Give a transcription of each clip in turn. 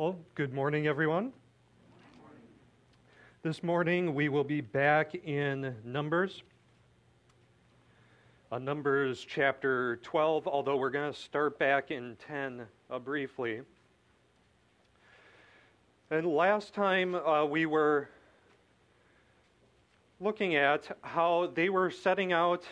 Well, good morning, everyone. This morning we will be back in Numbers. Uh, Numbers chapter 12, although we're going to start back in 10 uh, briefly. And last time uh, we were looking at how they were setting out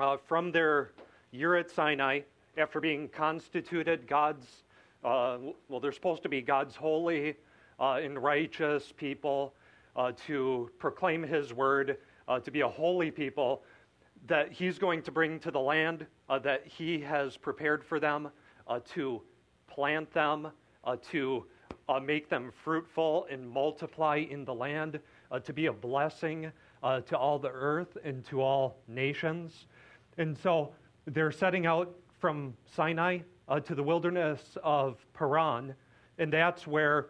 uh, from their year at Sinai after being constituted God's, uh, well, they're supposed to be God's holy uh, and righteous people uh, to proclaim His word, uh, to be a holy people that He's going to bring to the land uh, that He has prepared for them, to plant them, to make them fruitful and multiply in the land, to be a blessing to all the earth and to all nations. And so they're setting out from Sinai uh, to the wilderness of Paran, and that's where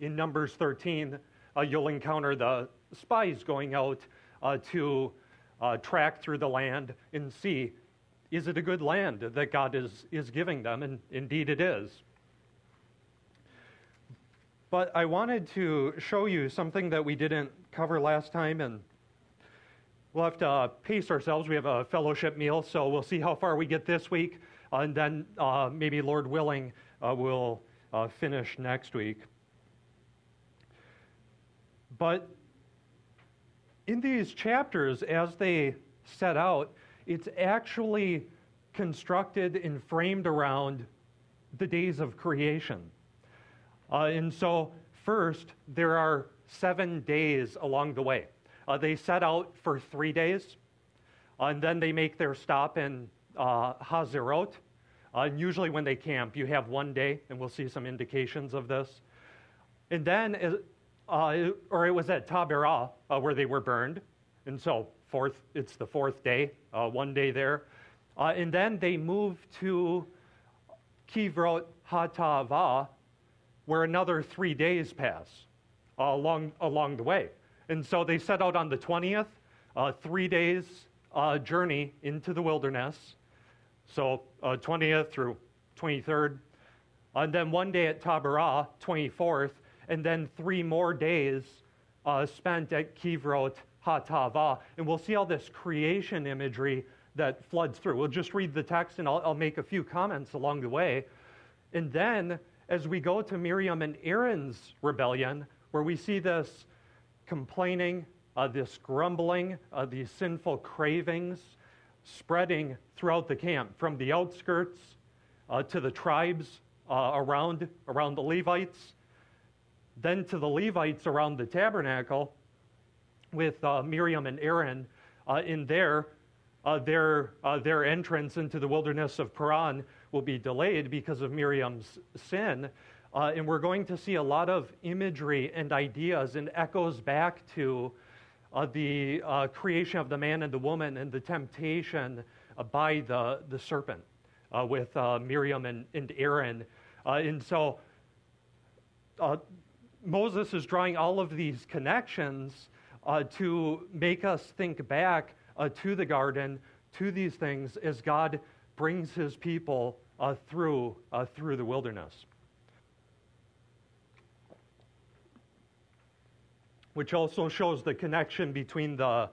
in Numbers 13 uh, you'll encounter the spies going out uh, to uh, track through the land and see is it a good land that God is, is giving them? And indeed it is. But I wanted to show you something that we didn't cover last time, and We'll have to uh, pace ourselves. We have a fellowship meal, so we'll see how far we get this week. Uh, and then uh, maybe, Lord willing, uh, we'll finish next week. But in these chapters, as they set out, it's actually constructed and framed around the days of creation. Uh, and so, first, there are seven days along the way. Uh, they set out for three days, and then they make their stop in uh, Hazerot. Uh, and usually, when they camp, you have one day, and we'll see some indications of this. And then, uh, or it was at Taberah uh, where they were burned, and so fourth, it's the fourth day, one day there. and then they move to Kivrot Hatava, where another three days pass along along the way. And so they set out on the 20th, uh, three days uh, journey into the wilderness. So uh, 20th through 23rd. And then one day at Taberah, 24th. And then three more days uh, spent at Kivrot Hatava. And we'll see all this creation imagery that floods through. We'll just read the text and I'll, I'll make a few comments along the way. And then as we go to Miriam and Aaron's rebellion, where we see this complaining, uh, this grumbling, uh, these sinful cravings spreading throughout the camp, from the outskirts uh, to the tribes uh, around, around the Levites, then to the Levites around the tabernacle with uh, Miriam and Aaron uh, in there. their, their entrance into the wilderness of Paran will be delayed because of Miriam's sin. Uh, and we're going to see a lot of imagery and ideas and echoes back to uh, the uh, creation of the man and the woman and the temptation uh, by the, the serpent uh, with uh, Miriam and, and Aaron. and so Moses is drawing all of these connections to make us think back to the garden, to these things as God brings his people through, through the wilderness. Which also shows the connection between the,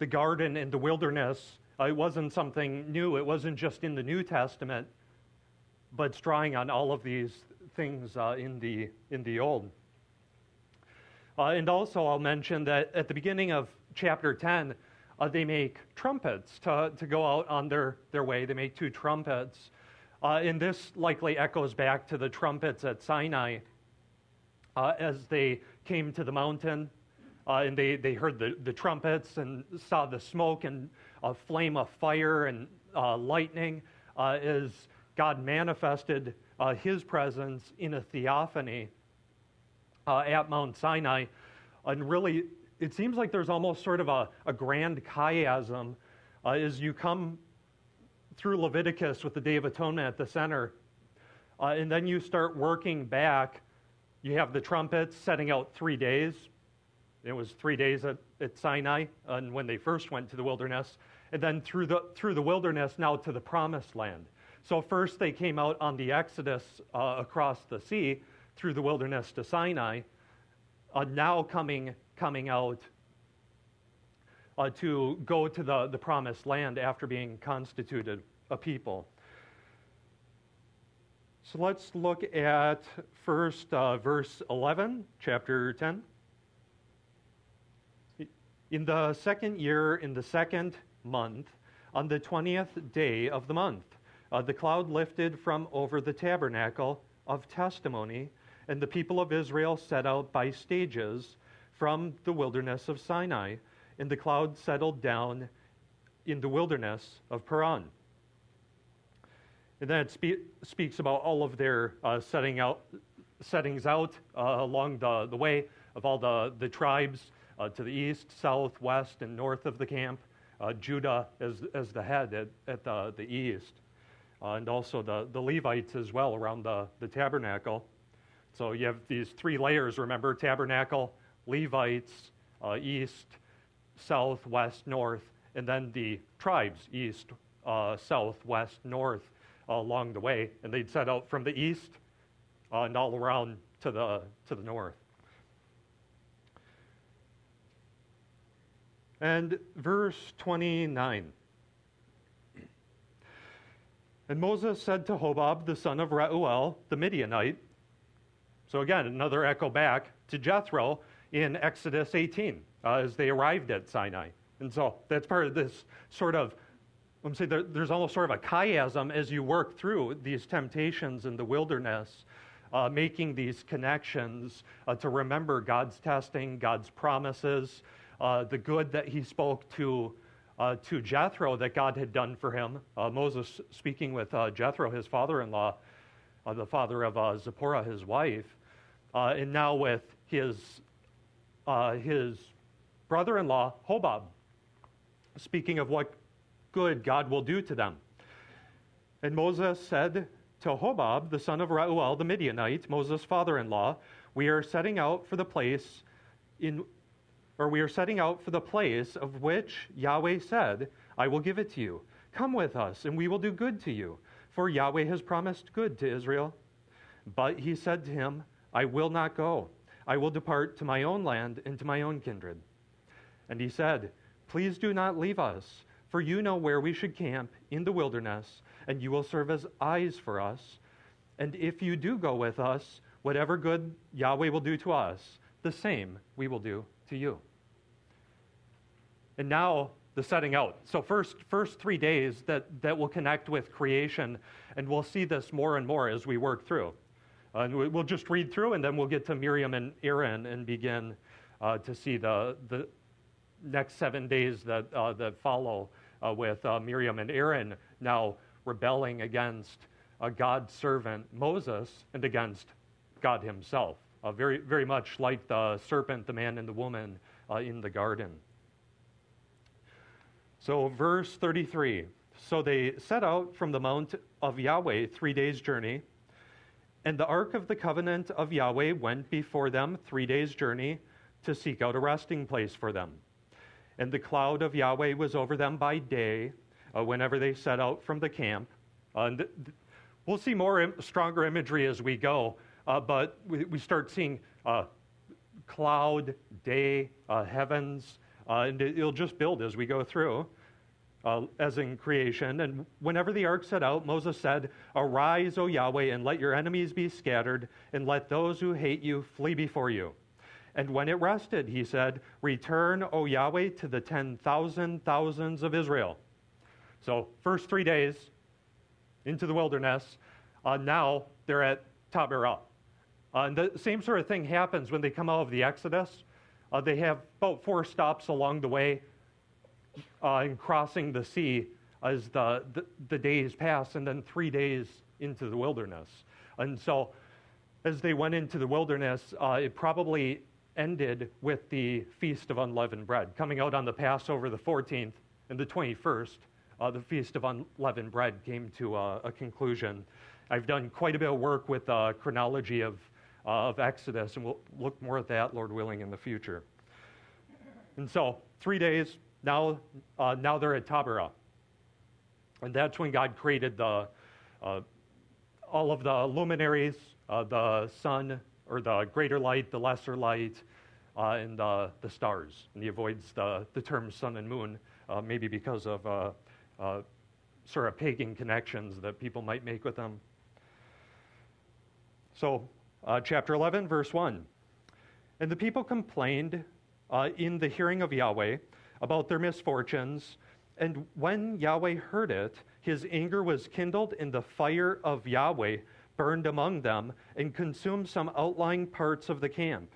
the garden and the wilderness. Uh, it wasn't something new, it wasn't just in the New Testament, but it's drawing on all of these things uh, in, the, in the Old. Uh, and also, I'll mention that at the beginning of chapter 10, uh, they make trumpets to, to go out on their, their way. They make two trumpets. Uh, and this likely echoes back to the trumpets at Sinai uh, as they came to the mountain uh, and they, they heard the, the trumpets and saw the smoke and a flame of fire and uh, lightning uh, as God manifested uh, his presence in a theophany uh, at Mount Sinai. And really, it seems like there's almost sort of a, a grand chiasm as you come through Leviticus with the Day of Atonement at the center. and then you start working back you have the trumpets setting out three days. It was three days at, at Sinai and when they first went to the wilderness, and then through the, through the wilderness now to the promised land. So, first they came out on the Exodus uh, across the sea through the wilderness to Sinai, uh, now coming, coming out uh, to go to the, the promised land after being constituted a people. So let's look at first uh, verse 11, chapter 10. In the second year, in the second month, on the 20th day of the month, uh, the cloud lifted from over the tabernacle of testimony, and the people of Israel set out by stages from the wilderness of Sinai and the cloud settled down in the wilderness of Paran. And then it spe- speaks about all of their uh, setting out, settings out uh, along the, the way of all the, the tribes uh, to the east, south, west, and north of the camp. Uh, Judah as, as the head at, at the, the east, uh, and also the, the Levites as well around the, the tabernacle. So you have these three layers, remember tabernacle, Levites, uh, east, south, west, north, and then the tribes, east, uh, south, west, north, uh, along the way. And they'd set out from the east uh, and all around to the, to the north. And verse 29. And Moses said to Hobab, the son of Reuel, the Midianite, so again, another echo back to Jethro in Exodus 18 uh, as they arrived at Sinai. And so that's part of this sort of, let me say, there, there's almost sort of a chiasm as you work through these temptations in the wilderness, uh, making these connections uh, to remember God's testing, God's promises, uh, the good that he spoke to. Uh, to Jethro, that God had done for him. Uh, Moses speaking with Jethro, his father in law, the father of Zipporah, his wife, and now with his, his brother in law, Hobab, speaking of what good God will do to them. And Moses said to Hobab, the son of Reuel the Midianite, Moses' father in law, We are setting out for the place in or we are setting out for the place of which Yahweh said, I will give it to you. Come with us, and we will do good to you. For Yahweh has promised good to Israel. But he said to him, I will not go. I will depart to my own land and to my own kindred. And he said, Please do not leave us, for you know where we should camp in the wilderness, and you will serve as eyes for us. And if you do go with us, whatever good Yahweh will do to us, the same we will do to you. And now the setting out. So first first 3 days that that will connect with creation and we'll see this more and more as we work through. Uh, and we'll just read through and then we'll get to Miriam and Aaron and begin uh, to see the, the, next seven days that, uh, that follow uh, with uh, Miriam and Aaron now rebelling against a God's servant Moses and against God himself. Uh, very, very much like the serpent, the man, and the woman uh, in the garden. So, verse 33 So they set out from the mount of Yahweh, three days' journey, and the ark of the covenant of Yahweh went before them three days' journey to seek out a resting place for them. And the cloud of Yahweh was over them by day uh, whenever they set out from the camp. Uh, and th- th- we'll see more Im- stronger imagery as we go, uh, but we, we, start seeing uh, cloud, day, uh, heavens, uh, and it, will just build as we go through. as in creation. And whenever the ark set out, Moses said, Arise, O Yahweh, and let your enemies be scattered, and let those who hate you flee before you. And when it rested, he said, Return, O Yahweh, to the 10,000 thousands of Israel. So, first three days into the wilderness. Uh, now they're at Taberah. Uh, and the same sort of thing happens when they come out of the Exodus. Uh, they have about four stops along the way uh, in crossing the sea as the, the, the days pass, and then three days into the wilderness. And so, as they went into the wilderness, uh, it probably ended with the Feast of Unleavened Bread, coming out on the Passover the 14th and the 21st. Uh, the Feast of Unleavened Bread came to uh, a conclusion. I've done quite a bit of work with uh, chronology of, of Exodus, and we'll look more at that, Lord willing, in the future. And so, three days, now, uh, now they're at Taberah. And that's when God created the, uh, all of the luminaries, uh, the sun, or the greater light, the lesser light, uh, and the stars. And he avoids the, the term sun and moon, uh, maybe because of uh, sort of pagan connections that people might make with them. So, Uh, chapter 11, verse 1. And the people complained uh, in the hearing of Yahweh about their misfortunes. And when Yahweh heard it, his anger was kindled, and the fire of Yahweh burned among them and consumed some outlying parts of the camp.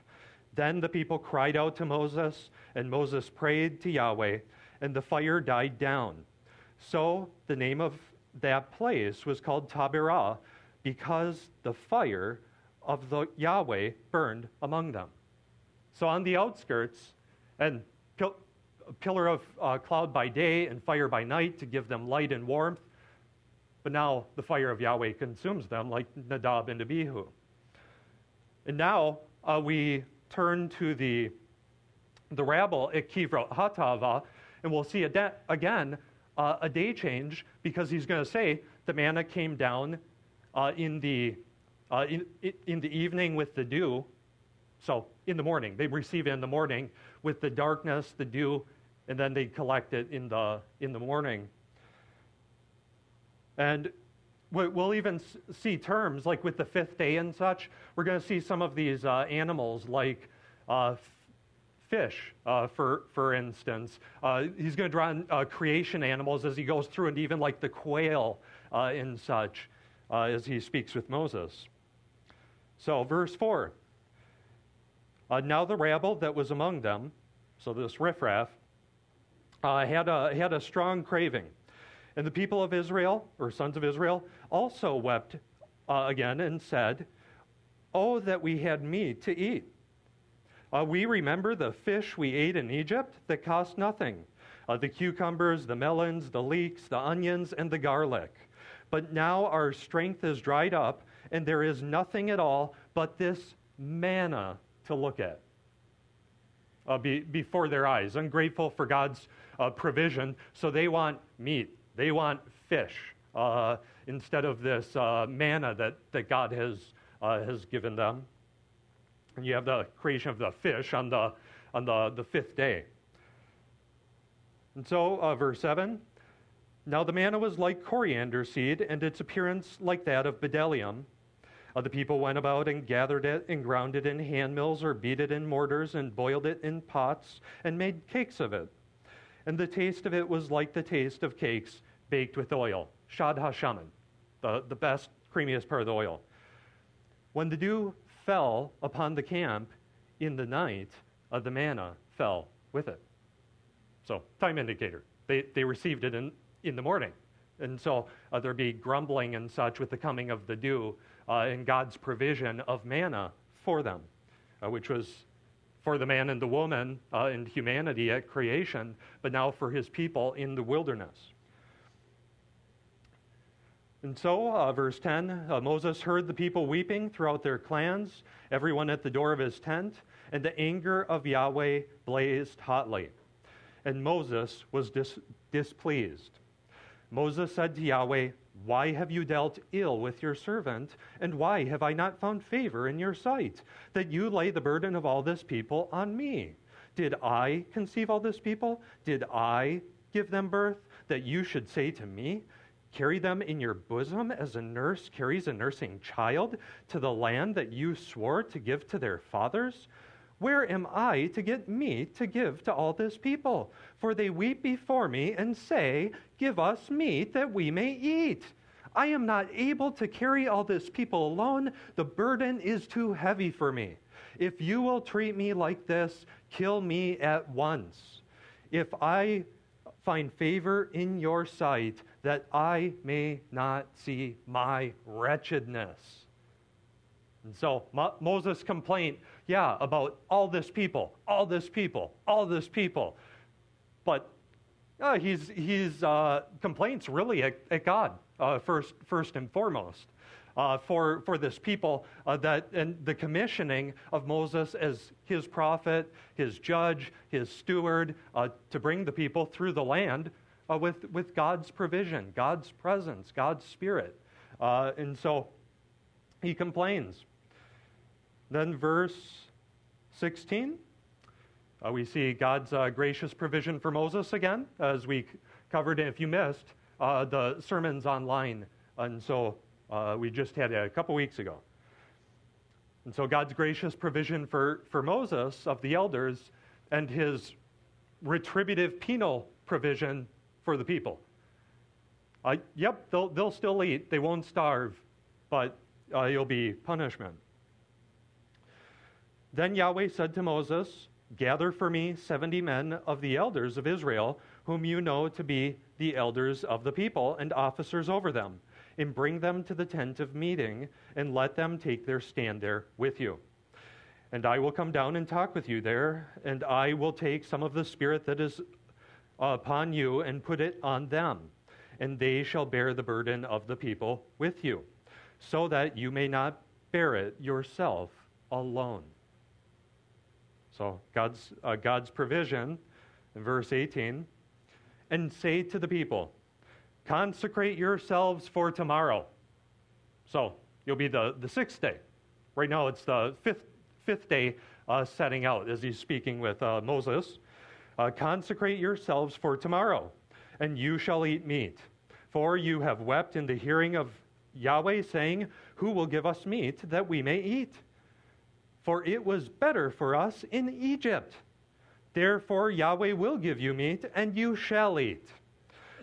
Then the people cried out to Moses, and Moses prayed to Yahweh, and the fire died down. So the name of that place was called Taberah, because the fire of the Yahweh burned among them. So on the outskirts, and pil- pillar of uh, cloud by day and fire by night to give them light and warmth. But now the fire of Yahweh consumes them like Nadab and Abihu. And now uh, we turn to the, the rabble at Kivrot Hatava, and we'll see de- again uh, a day change because he's going to say the manna came down uh, in, the, uh, in, in the evening with the dew. So in the morning, they receive it in the morning with the darkness, the dew, and then they collect it in the, in the morning. And we'll even see terms like with the fifth day and such. We're going to see some of these uh, animals like uh, fish, uh, for, for instance. Uh, he's going to draw in uh, creation animals as he goes through, and even like the quail uh, and such as he speaks with Moses. So, verse 4 Now the rabble that was among them, so this riffraff, had, a, had a strong craving. And the people of Israel, or sons of Israel, also wept uh, again and said, Oh, that we had meat to eat. Uh, we remember the fish we ate in Egypt that cost nothing uh, the cucumbers, the melons, the leeks, the onions, and the garlic. But now our strength is dried up, and there is nothing at all but this manna to look at uh, be, before their eyes, ungrateful for God's uh, provision. So they want meat, they want fish uh, instead of this uh, manna that, that God has, uh, has given them. And you have the creation of the fish on the, on the, the fifth day. And so, uh, verse 7 Now the manna was like coriander seed, and its appearance like that of bdellium. The people went about and gathered it and ground it in hand mills or beat it in mortars and boiled it in pots and made cakes of it. And the taste of it was like the taste of cakes baked with oil, shad hashaman, the, the best, creamiest part of the oil. When the dew fell upon the camp in the night, uh, the manna fell with it. So, time indicator. They, they received it in, in the morning. And so uh, there'd be grumbling and such with the coming of the dew uh, and God's provision of manna for them, uh, which was for the man and the woman uh, and humanity at creation, but now for his people in the wilderness. And so, uh, verse 10 uh, Moses heard the people weeping throughout their clans, everyone at the door of his tent, and the anger of Yahweh blazed hotly. And Moses was dis- displeased. Moses said to Yahweh, why have you dealt ill with your servant? And why have I not found favor in your sight, that you lay the burden of all this people on me? Did I conceive all this people? Did I give them birth? That you should say to me, Carry them in your bosom as a nurse carries a nursing child to the land that you swore to give to their fathers? Where am I to get meat to give to all this people? For they weep before me and say, Give us meat that we may eat. I am not able to carry all this people alone. The burden is too heavy for me. If you will treat me like this, kill me at once. If I find favor in your sight, that I may not see my wretchedness. And so Mo- Moses' complaint, yeah, about all this people, all this people, all this people. But uh, he's, he's uh, complaints really at, at God uh, first, first and foremost. Uh, for, for this people uh, that and the commissioning of Moses as his prophet, his judge, his steward uh, to bring the people through the land with, with God's provision, God's presence, God's spirit Uh, and so he complains. Then, verse 16, uh, we see God's uh, gracious provision for Moses again, as we covered, if you missed, uh, the sermons online. And so uh, we just had a couple weeks ago. And so God's gracious provision for, for Moses of the elders and his retributive penal provision for the people. Uh, yep, they'll, they'll still eat, they won't starve, but uh, it'll be punishment. Then Yahweh said to Moses, Gather for me 70 men of the elders of Israel, whom you know to be the elders of the people and officers over them, and bring them to the tent of meeting, and let them take their stand there with you. And I will come down and talk with you there, and I will take some of the Spirit that is upon you and put it on them, and they shall bear the burden of the people with you, so that you may not bear it yourself alone. So, God's, uh, God's provision in verse 18 and say to the people, Consecrate yourselves for tomorrow. So, you'll be the, the sixth day. Right now, it's the fifth, fifth day uh, setting out as he's speaking with uh, Moses. Uh, Consecrate yourselves for tomorrow, and you shall eat meat. For you have wept in the hearing of Yahweh, saying, Who will give us meat that we may eat? For it was better for us in Egypt. Therefore, Yahweh will give you meat, and you shall eat.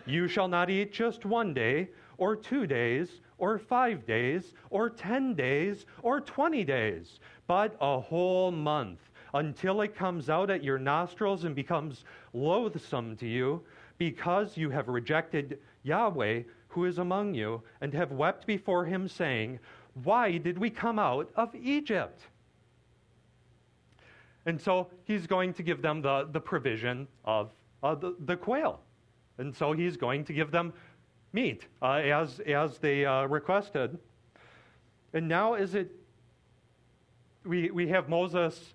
You shall not eat just one day, or two days, or five days, or ten days, or twenty days, but a whole month until it comes out at your nostrils and becomes loathsome to you, because you have rejected Yahweh who is among you, and have wept before him, saying, Why did we come out of Egypt? And so he's going to give them the, the provision of uh, the, the quail. And so he's going to give them meat uh, as, as they uh, requested. And now, is it, we, we have Moses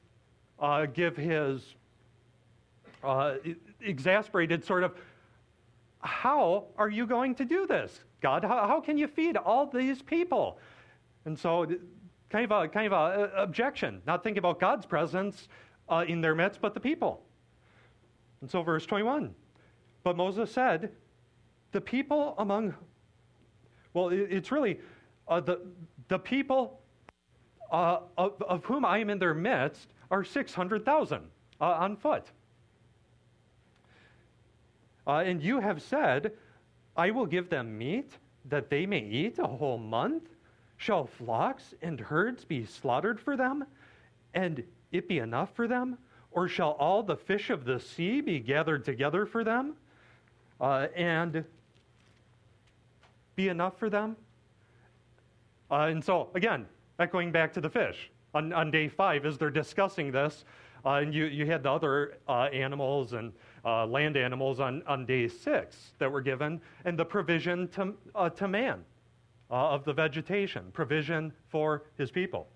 uh, give his uh, exasperated sort of, how are you going to do this, God? How, how can you feed all these people? And so, kind of a kind of a, objection, not thinking about God's presence uh, in their midst, but the people. And so, verse 21. But Moses said, The people among, well, it, it's really uh, the, the people uh, of, of, whom I am in their midst are 600,000 uh, on foot. Uh, and you have said, I will give them meat that they may eat a whole month. Shall flocks and herds be slaughtered for them, and it be enough for them? Or shall all the fish of the sea be gathered together for them, uh, and be enough for them? Uh, and so, again, echoing back to the fish, on, on day five, as they're discussing this, uh, and you, you had the other uh, animals and uh, land animals on, on day six that were given, and the provision to, uh, to man uh, of the vegetation, provision for his people.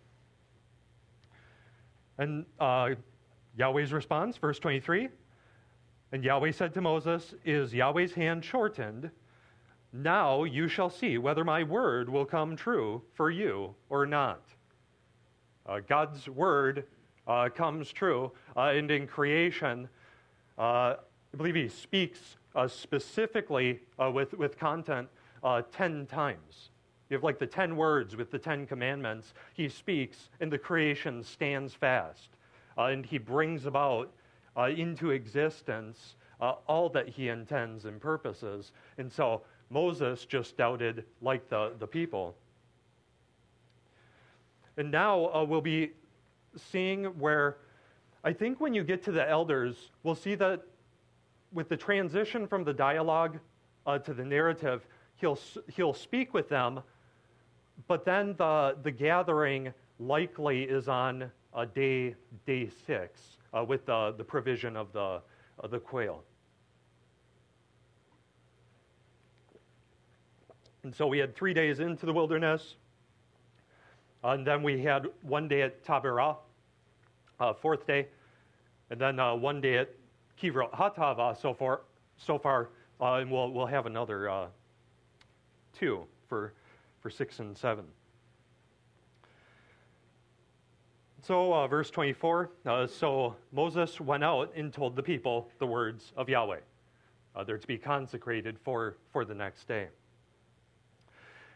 And uh, Yahweh's response, verse 23 And Yahweh said to Moses, Is Yahweh's hand shortened? Now you shall see whether my word will come true for you or not. Uh, God's word uh, comes true, uh, and in creation, uh, I believe he speaks uh, specifically with, with content 10 times. You have like the 10 words with the 10 commandments. He speaks, and the creation stands fast. Uh, and he brings about uh, into existence uh, all that he intends and purposes. And so Moses just doubted, like the, the people. And now uh, we'll be seeing where I think when you get to the elders, we'll see that with the transition from the dialogue uh, to the narrative, he'll, he'll speak with them but then the, the gathering likely is on uh, day, day six uh, with the, the provision of the, uh, the quail. And so we had three days into the wilderness. And then we had one day at Taberah, uh, fourth day, and then uh, one day at Kivrot Hatava so far, so far uh, and we'll, we'll have another uh, two for for 6 and 7. So, uh, verse 24 uh, So Moses went out and told the people the words of Yahweh. Uh, they're to be consecrated for, for the next day.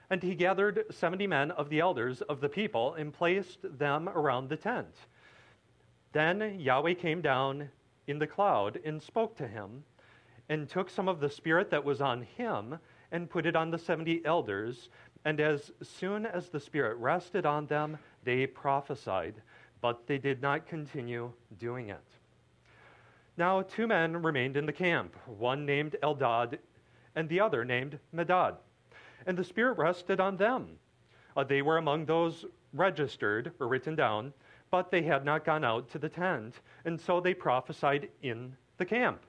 And he gathered 70 men of the elders of the people and placed them around the tent. Then Yahweh came down in the cloud and spoke to him, and took some of the spirit that was on him and put it on the 70 elders. And as soon as the spirit rested on them, they prophesied, but they did not continue doing it. Now, two men remained in the camp, one named Eldad and the other named Medad. And the Spirit rested on them. Uh, they were among those registered or written down, but they had not gone out to the tent, and so they prophesied in the camp.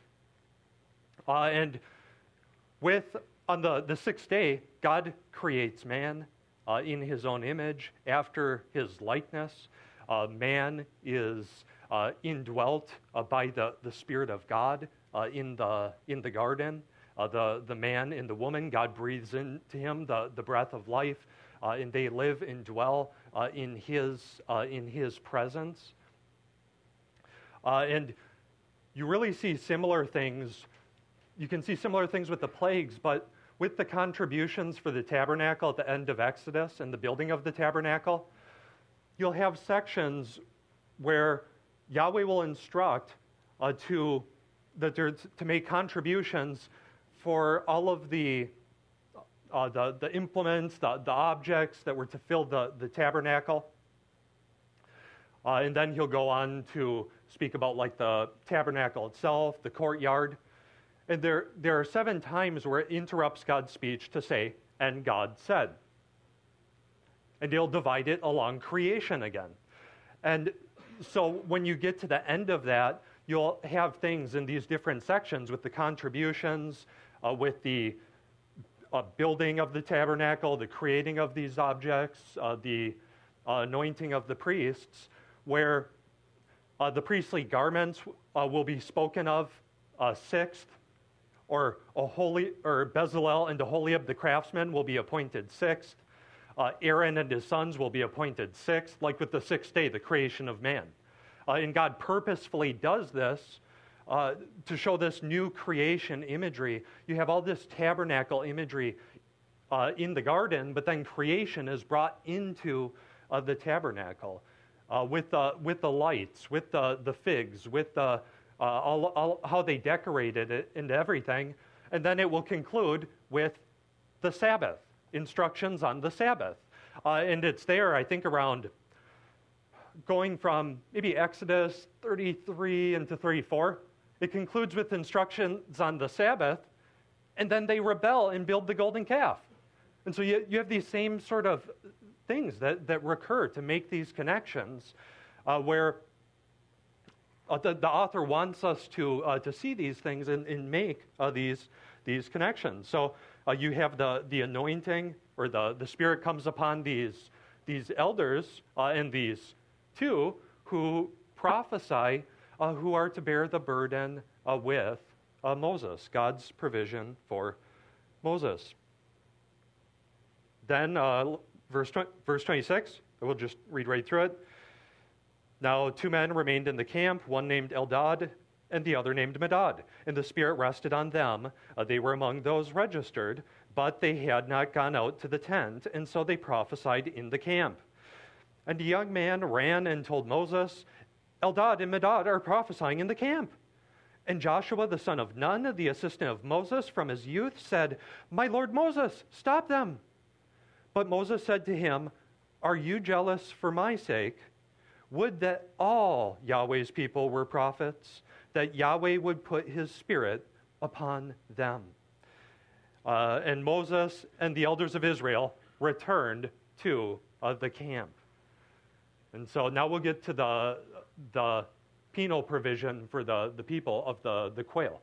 Uh, and with on the, the sixth day, God creates man uh, in his own image, after his likeness. Uh, man is uh, indwelt uh, by the, the Spirit of God uh, in, the, in the garden. Uh, the, the man and the woman, God breathes into him the, the breath of life, and they live and dwell in, his, in his presence. and you really see similar things. You can see similar things with the plagues, but with the contributions for the tabernacle at the end of Exodus and the building of the tabernacle, you'll have sections where Yahweh will instruct uh, to, that to make contributions for all of the, uh, the, the, implements, the, the objects that were to fill the, the tabernacle. Uh, and then he'll go on to speak about like the tabernacle itself, the courtyard. And there, there are seven times where it interrupts God's speech to say, and God said. And he'll divide it along creation again. And so when you get to the end of that, you'll have things in these different sections with the contributions, uh, with the uh, building of the tabernacle, the creating of these objects, uh, the uh, anointing of the priests, where uh, the priestly garments uh, will be spoken of sixth, or a holy or Bezalel and Aholiab the craftsmen will be appointed sixth. Uh, Aaron and his sons will be appointed sixth, like with the sixth day, the creation of man. Uh, and God purposefully does this uh, to show this new creation imagery. You have all this tabernacle imagery uh, in the garden, but then creation is brought into uh, the tabernacle uh, with, the, with the lights, with the, the figs, with the, all, all, how they decorated it and everything. And then it will conclude with the Sabbath instructions on the Sabbath. Uh, and it's there, I think, around going from maybe Exodus 33 into 34. It concludes with instructions on the Sabbath, and then they rebel and build the golden calf. And so you, you have these same sort of things that, that recur to make these connections uh, where uh, the, the, author wants us to, uh, to see these things and, and make uh, these, these connections. So uh, you have the, the anointing, or the, the Spirit comes upon these, these elders uh, and these two who prophesy, uh, who are to bear the burden with Moses, God's provision for Moses. Then, verse, verse 26, we'll just read right through it. Now, two men remained in the camp, one named Eldad and the other named Medad. And the Spirit rested on them. Uh, they were among those registered, but they had not gone out to the tent, and so they prophesied in the camp. And a young man ran and told Moses, Eldad and Medad are prophesying in the camp. And Joshua, the son of Nun, the assistant of Moses from his youth, said, My lord Moses, stop them. But Moses said to him, Are you jealous for my sake? Would that all Yahweh's people were prophets that Yahweh would put his spirit upon them. Uh, and Moses and the elders of Israel returned to uh, the camp. And so now we'll get to the, the penal provision for the, the people of the, the quail.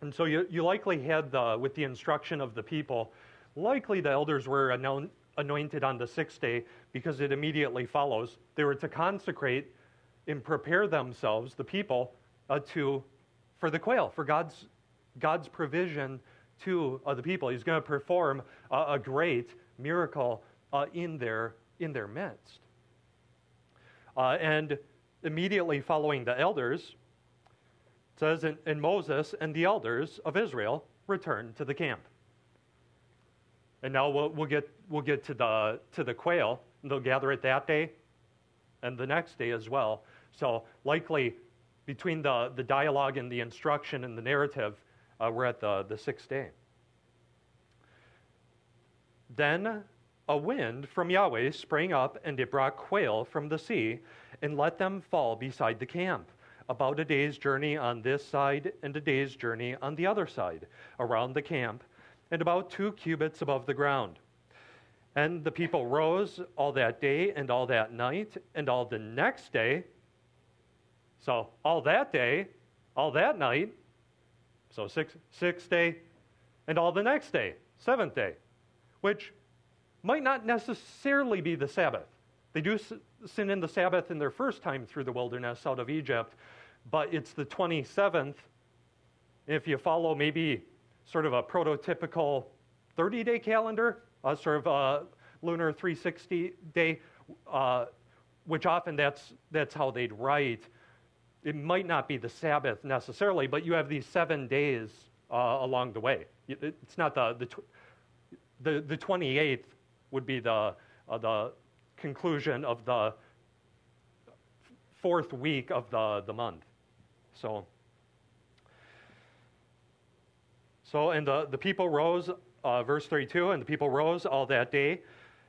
And so you, you likely had, the, with the instruction of the people, likely the elders were anointed on the sixth day because it immediately follows. They were to consecrate and prepare themselves, the people, uh, to for the quail, for God's God's provision to uh, the people. He's going to perform uh, a great miracle uh, in, their, in their midst. Uh, and immediately following the elders, says, and Moses and the elders of Israel returned to the camp. And now we'll, we'll, get, we'll get to the, to the quail. They'll gather it that day and the next day as well. So, likely between the, the dialogue and the instruction and the narrative, uh, we're at the, the sixth day. Then a wind from Yahweh sprang up, and it brought quail from the sea, and let them fall beside the camp, about a day's journey on this side, and a day's journey on the other side, around the camp, and about two cubits above the ground. And the people rose all that day, and all that night, and all the next day. So, all that day, all that night, so six, sixth day, and all the next day, seventh day, which might not necessarily be the Sabbath. They do sin in the Sabbath in their first time through the wilderness out of Egypt, but it's the 27th. If you follow maybe sort of a prototypical 30 day calendar, uh, sort of a lunar 360 day, uh, which often that's, that's how they'd write. It might not be the Sabbath necessarily, but you have these seven days uh, along the way. It's not the, the, the, the 28th would be the, uh, the conclusion of the fourth week of the, the month. So, so and the, the people rose, uh, verse 32, and the people rose all that day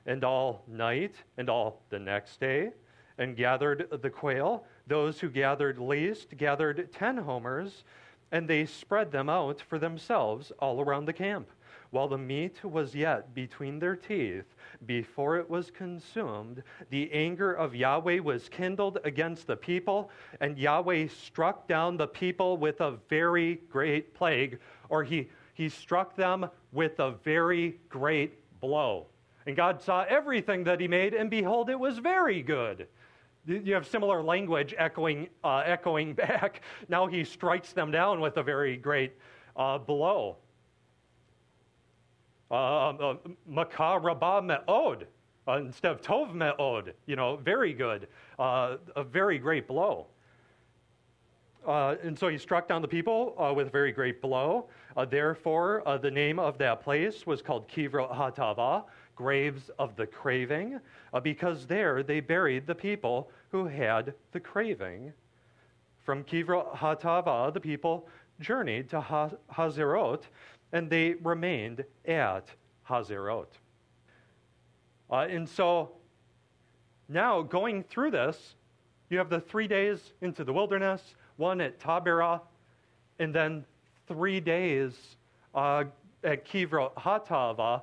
and all night and all the next day and gathered the quail. Those who gathered least gathered ten homers, and they spread them out for themselves all around the camp while the meat was yet between their teeth, before it was consumed, the anger of Yahweh was kindled against the people, and Yahweh struck down the people with a very great plague, or he, he struck them with a very great blow. And God saw everything that he made, and behold, it was very good. You have similar language echoing, uh, echoing back. Now he strikes them down with a very great uh, blow. Um, uh, Makah Rabah Me'od uh, instead of Tov Me'od. You know, very good. Uh, a very great blow. Uh, and so he struck down the people uh, with a very great blow. therefore, the name of that place was called Kivra Hatava, graves of the craving, because there they buried the people who had the craving. From Kivra Hatava, the people journeyed to Hazerot, and they remained at Hazerot. Uh, and so now, going through this, you have the three days into the wilderness, one at Taberah, and then three days uh, at Kivra Hatava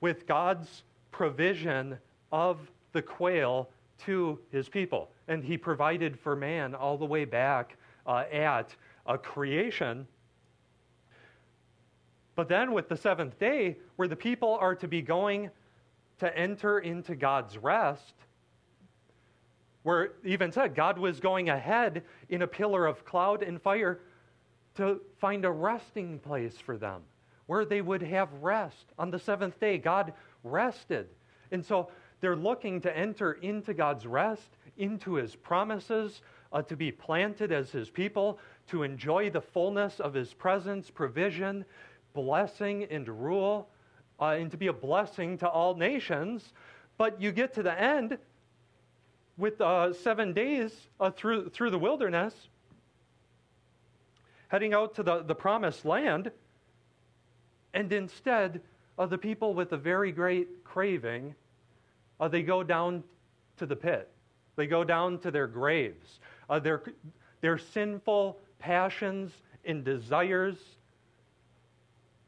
with God's provision of the quail to his people. And he provided for man all the way back uh, at a creation but then with the seventh day, where the people are to be going to enter into God's rest, where even said God was going ahead in a pillar of cloud and fire to find a resting place for them, where they would have rest. On the seventh day, God rested. And so they're looking to enter into God's rest, into his promises, uh, to be planted as his people, to enjoy the fullness of his presence, provision, blessing and rule uh, and to be a blessing to all nations. But you get to the end with uh, seven days uh, through, through the wilderness, heading out to the, the promised land, and instead of the people with a very great craving, uh, they go down to the pit. They go down to their graves. Uh, their, their sinful passions and desires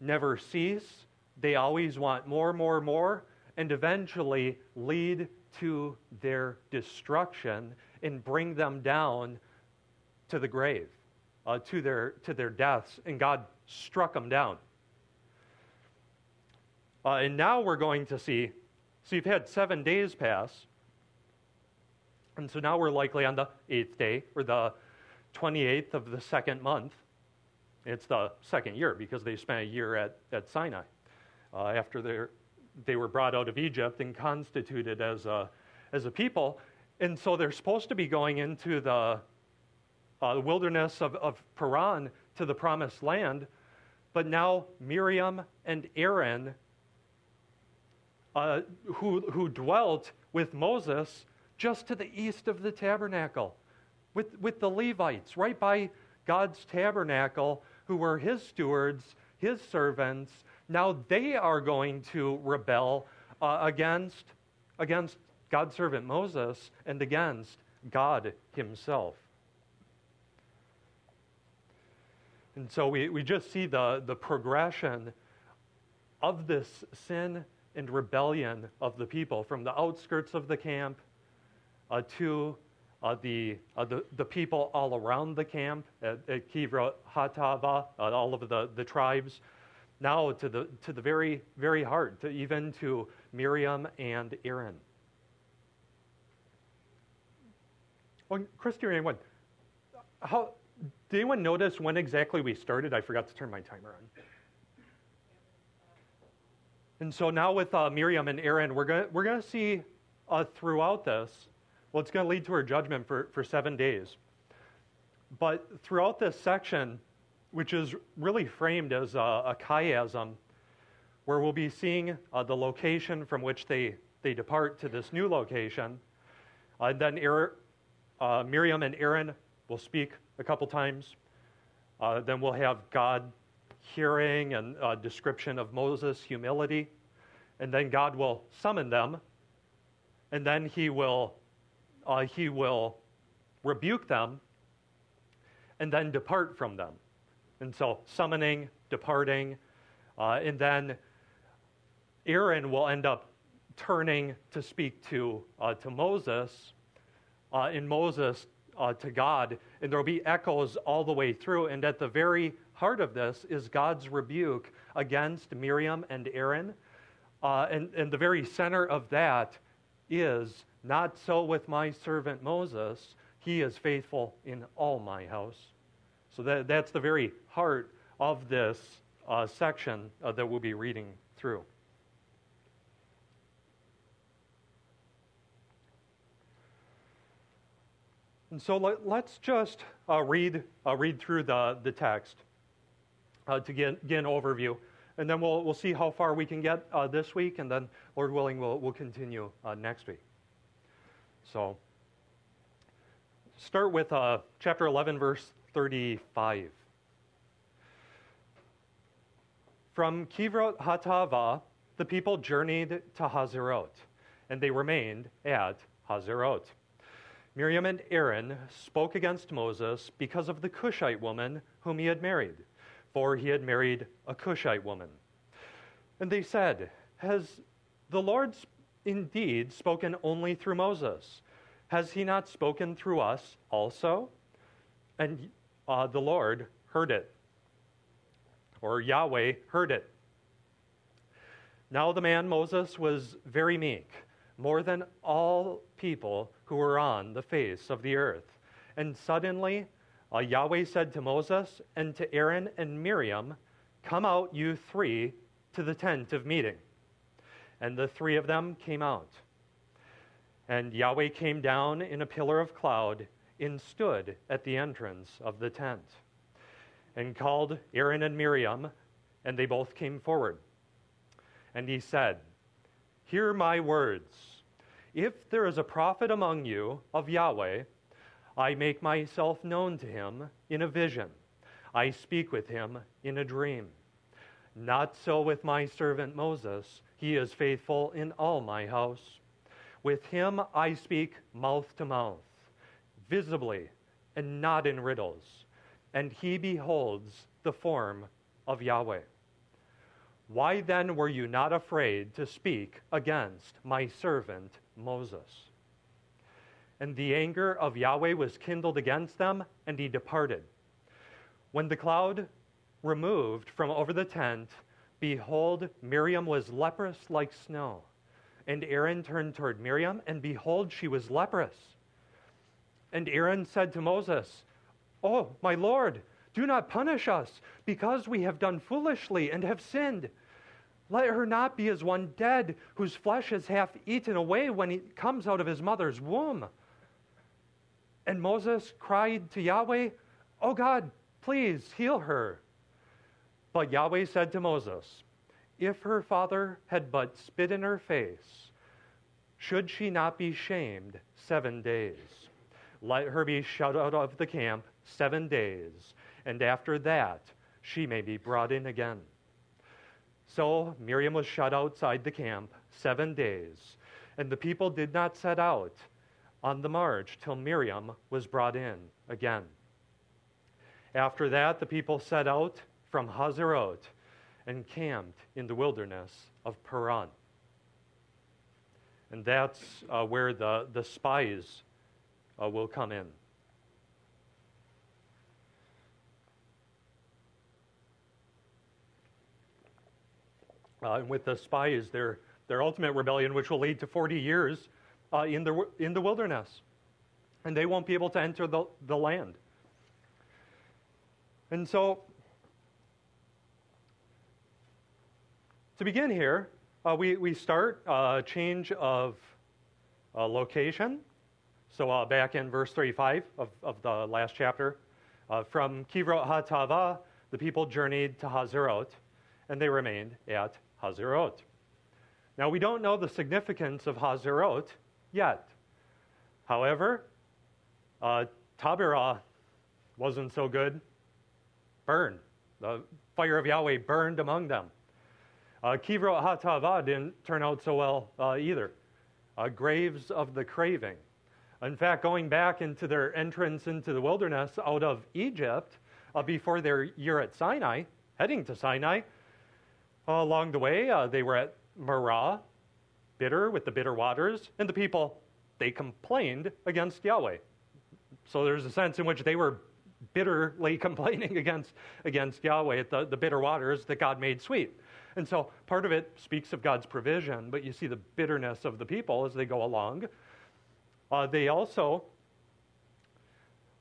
never cease. They always want more, more, more, and eventually lead to their destruction and bring them down to the grave, uh, to, their, to their deaths. And God struck them down. Uh, and now we're going to see, so you've had seven days pass. And so now we're likely on the eighth day, or the 28th of the second month. It's the second year because they spent a year at, at Sinai uh, after they were brought out of Egypt and constituted as a, as a people. And so they're supposed to be going into the, uh, wilderness of, of Paran to the promised land. But now Miriam and Aaron, uh, who, who dwelt with Moses just to the east of the tabernacle, with, with the Levites, right by God's tabernacle, who were his stewards, his servants, now they are going to rebel uh, against, against God's servant Moses and against God himself. And so we, we just see the, the progression of this sin and rebellion of the people from the outskirts of the camp uh, to uh, the, uh, the, the people all around the camp at, at Kivra Hatava, uh, all of the, the tribes, now to the, to the very, very heart, to even to Miriam and Aaron. Well, Christy anyone, how, did anyone notice when exactly we started? I forgot to turn my timer on. And so now with uh, Miriam and Aaron, we're going we're gonna see uh, throughout this, well, it's going to lead to her judgment for, for seven days. But throughout this section, which is really framed as a, a chiasm, where we'll be seeing uh, the location from which they, they depart to this new location. Uh, then uh, Miriam and Aaron will speak a couple times. Uh, then we'll have God hearing and a description of Moses' humility. And then God will summon them. And then he will, uh, he will rebuke them and then depart from them. And so, summoning, departing, uh, and then Aaron will end up turning to speak to, uh, to Moses, uh, and Moses uh, to God, and there will be echoes all the way through. And at the very heart of this is God's rebuke against Miriam and Aaron. Uh, and, and the very center of that is not so with my servant Moses, he is faithful in all my house. So that, that's the very heart of this uh, section uh, that we'll be reading through. And so let, us just uh, read, uh, read through the, the text uh, to get, get an overview. And then we'll, we'll see how far we can get uh, this week, and then, Lord willing, we'll, we'll continue next week. So, start with chapter 11, verse 35. From Kivrot Hatava, the people journeyed to Hazerot, and they remained at Hazerot. Miriam and Aaron spoke against Moses because of the Cushite woman whom he had married, for he had married a Cushite woman. And they said, Has the Lord indeed spoken only through Moses? Has he not spoken through us also? And uh, the Lord heard it, or Yahweh heard it. Now the man Moses was very meek, more than all people who were on the face of the earth. And suddenly uh, Yahweh said to Moses and to Aaron and Miriam, Come out, you three, to the tent of meeting. And the three of them came out. And Yahweh came down in a pillar of cloud and stood at the entrance of the tent and called Aaron and Miriam, and they both came forward. And he said, Hear my words. If there is a prophet among you of Yahweh, I make myself known to him in a vision. I speak with him in a dream. Not so with my servant Moses. He is faithful in all my house. With him I speak mouth to mouth visibly and not in riddles, and he beholds the form of Yahweh. Why then were you not afraid to speak against my servant Moses? And the anger of Yahweh was kindled against them, and he departed. When the cloud removed from over the tent, behold, Miriam was leprous like snow. And Aaron turned toward Miriam, and behold, she was leprous. And Aaron said to Moses, Oh, my Lord, Do not punish us because we have done foolishly and have sinned. Let her not be as one dead, whose flesh is half eaten away when he comes out of his mother's womb. And Moses cried to Yahweh, Oh God, please heal her. But Yahweh said to Moses, If her father had but spit in her face, should she not be shamed seven days? Let her be shut out of the camp seven days, and after that she may be brought in again. So Miriam was shut outside the camp seven days, and the people did not set out on the march till Miriam was brought in again. After that, the people set out from Hazerot and camped in the wilderness of Paran. And that's uh, where the, the spies uh, will come in. Uh, and with the spies, their, their ultimate rebellion, which will lead to 40 years uh, in, the, in the wilderness. And they won't be able to enter the, the land. And so, to begin here, uh, we, we start a uh, change of uh, location. So, uh, back in verse 35 of, of the last chapter, uh, from Kivrot Hatava, the people journeyed to Hazerot, and they remained at Hazerot. Now, we don't know the significance of Hazerot yet. However, uh, Taberah wasn't so good burned. The fire of Yahweh burned among them. Uh, Kivro Hatava didn't turn out so well uh, either. Uh, graves of the craving. In fact, going back into their entrance into the wilderness out of Egypt uh, before their year at Sinai, heading to Sinai, uh, along the way uh, they were at Marah, bitter with the bitter waters, and the people, they complained against Yahweh. So there's a sense in which they were bitterly complaining against, against Yahweh at the, the bitter waters that God made sweet. And so part of it speaks of God's provision, but you see the bitterness of the people as they go along. Uh, they also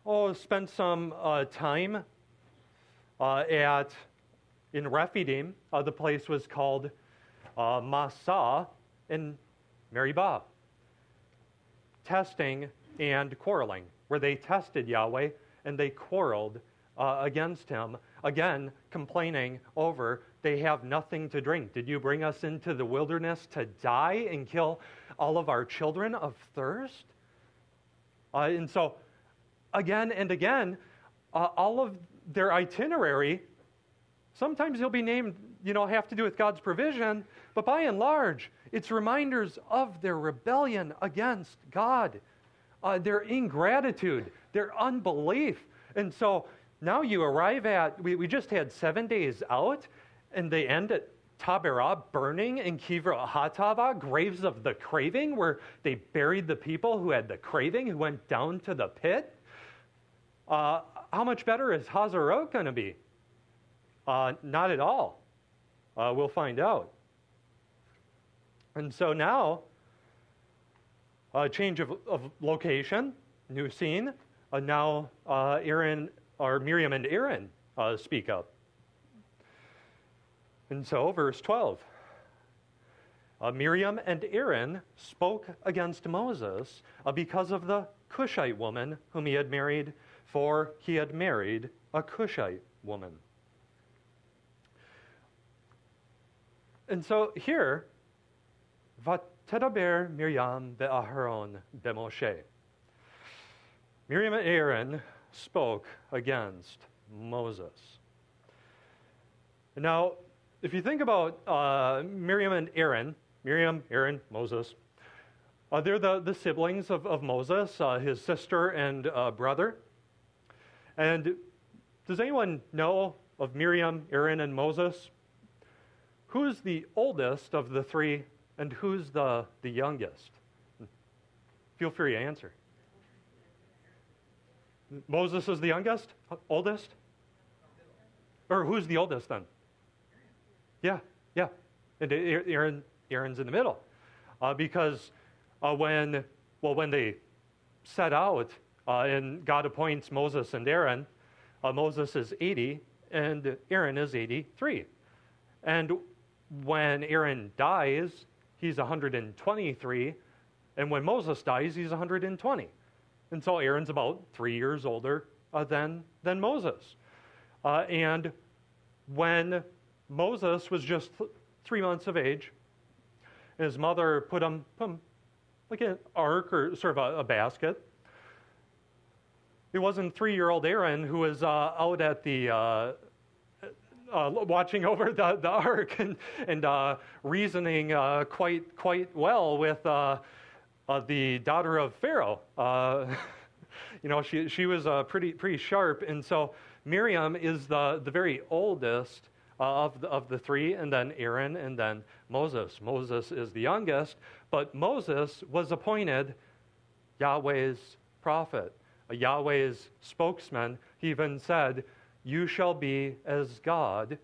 oh, spent some uh, time uh, at in Rephidim. Uh, the place was called uh, Massah in Meribah. Testing and quarreling, where they tested Yahweh and they quarreled uh, against him, again, complaining over they have nothing to drink. Did you bring us into the wilderness to die and kill all of our children of thirst? Uh, and so, again and again, uh, all of their itinerary, sometimes they'll be named, you know, have to do with God's provision, but by and large, it's reminders of their rebellion against God, uh, their ingratitude, their unbelief. And so now you arrive at, we, we just had seven days out, and they end at Taberah, burning in Kivra Hatava, graves of the craving, where they buried the people who had the craving, who went down to the pit. Uh, how much better is Hazerot going to be? Uh, not at all. Uh, we'll find out. And so now, a change of, of location, new scene. Uh, now, uh, Aaron, or Miriam and Aaron uh, speak up. And so, verse 12 uh, Miriam and Aaron spoke against Moses uh, because of the Cushite woman whom he had married, for he had married a Cushite woman. And so here, Vatedaber Miriam be'aharon be'moshe. Miriam and Aaron spoke against Moses. Now, if you think about uh, Miriam and Aaron, Miriam, Aaron, Moses, uh, they're the, the siblings of, of Moses, uh, his sister and uh, brother. And does anyone know of Miriam, Aaron, and Moses? Who's the oldest of the three, and who's the, the youngest? Feel free to answer. Moses is the youngest, oldest? Or who's the oldest then? Yeah, yeah. And Aaron, Aaron's in the middle. Uh, because uh, when, well, when they set out uh, and God appoints Moses and Aaron, Uh, Moses is 80 and Aaron is 83. And when Aaron dies, he's 123. And when Moses dies, he's 120. And so Aaron's about three years older uh, than, than Moses. Uh, and when Moses was just th- three months of age, his mother put him, put him like an ark or sort of a, a basket. It wasn't three year old Aaron who was uh, out at the uh, uh, watching over the, the ark and, and uh, reasoning uh, quite, quite well with uh, uh, the daughter of Pharaoh. Uh, you know, she, she was pretty, pretty sharp. And so Miriam is the, the very oldest Uh, of, the, of the three, and then Aaron, and then Moses. Moses is the youngest, but Moses was appointed Yahweh's prophet, Yahweh's spokesman. He even said, you shall be as God,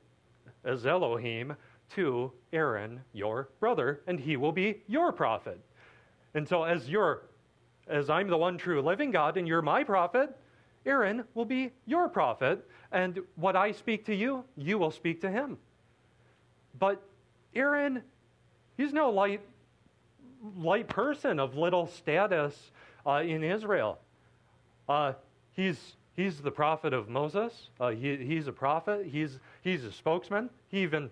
as Elohim, to Aaron, your brother, and he will be your prophet. And so, as you're, as I'm the one true living God and you're my prophet, Aaron will be your prophet, and what I speak to you, you will speak to him. But Aaron, he's no light, light person of little status uh, in Israel. Uh, he's He's the prophet of Moses. Uh, he, he's a prophet. He's, he's a spokesman. He even,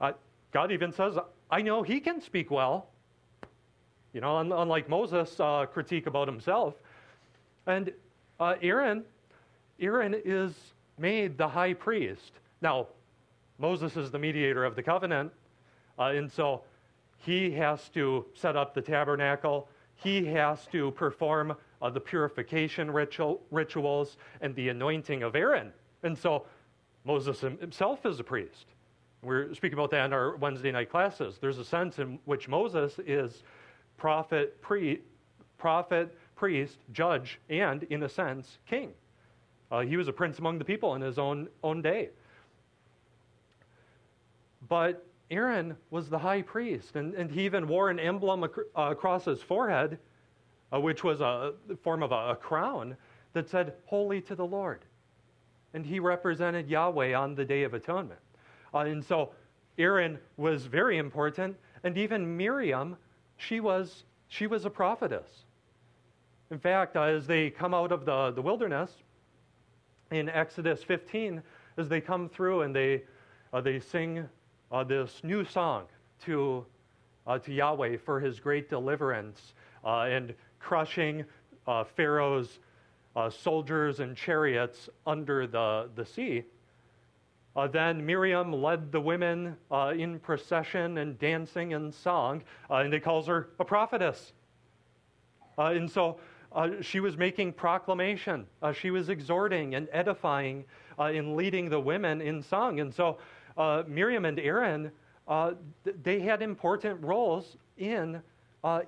uh, God even says, I know he can speak well. You know, unlike Moses' uh, critique about himself. And uh, Aaron, Aaron is made the high priest. Now, Moses is the mediator of the covenant, uh, and so he has to set up the tabernacle. He has to perform uh, the purification ritual, rituals and the anointing of Aaron. And so Moses himself is a priest. We're speaking about that in our Wednesday night classes. There's a sense in which Moses is prophet, pre, prophet, priest, judge, and in a sense, king. Uh, he was a prince among the people in his own, own day. But Aaron was the high priest, and, and he even wore an emblem ac- uh, across his forehead uh, which was a form of a, a crown that said, Holy to the Lord. And he represented Yahweh on the Day of Atonement. Uh, and so Aaron was very important, and even Miriam, she was, she was a prophetess. In fact, uh, as they come out of the, the wilderness in Exodus 15, as they come through and they, uh, they sing uh, this new song to, uh, to Yahweh for his great deliverance, uh, and crushing uh, Pharaoh's soldiers and chariots under the, the sea. Uh, then Miriam led the women uh, in procession and dancing and song, uh, and he calls her a prophetess. And so she was making proclamation. she was exhorting and edifying in leading the women in song. And so Miriam and Aaron, they had important roles in,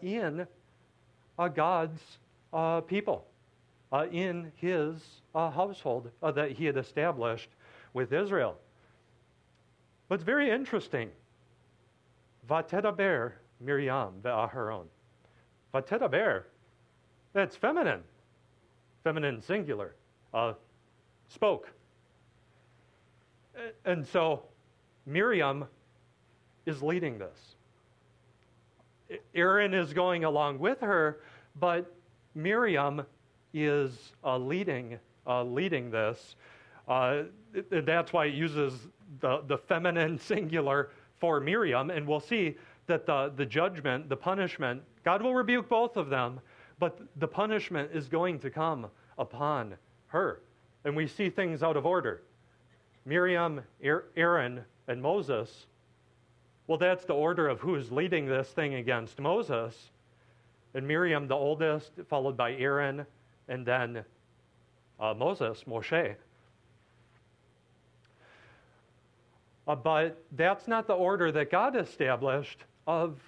in uh, God's uh, people uh, in his uh, household uh, that he had established with Israel. But it's very interesting. Vatedaber Miriam ve'aharon. Vatedaber, that's feminine, feminine singular, uh, spoke. And so Miriam is leading this. Aaron is going along with her, but Miriam is uh, leading, uh, leading this. Uh, that's why it uses the, the feminine singular for Miriam, and we'll see that the, the judgment, the punishment, God will rebuke both of them, but the punishment is going to come upon her. And we see things out of order. Miriam, Aaron, and Moses well, that's the order of who's leading this thing against Moses. And Miriam, the oldest, followed by Aaron, and then uh, Moses, Moshe. Uh, but that's not the order that God established of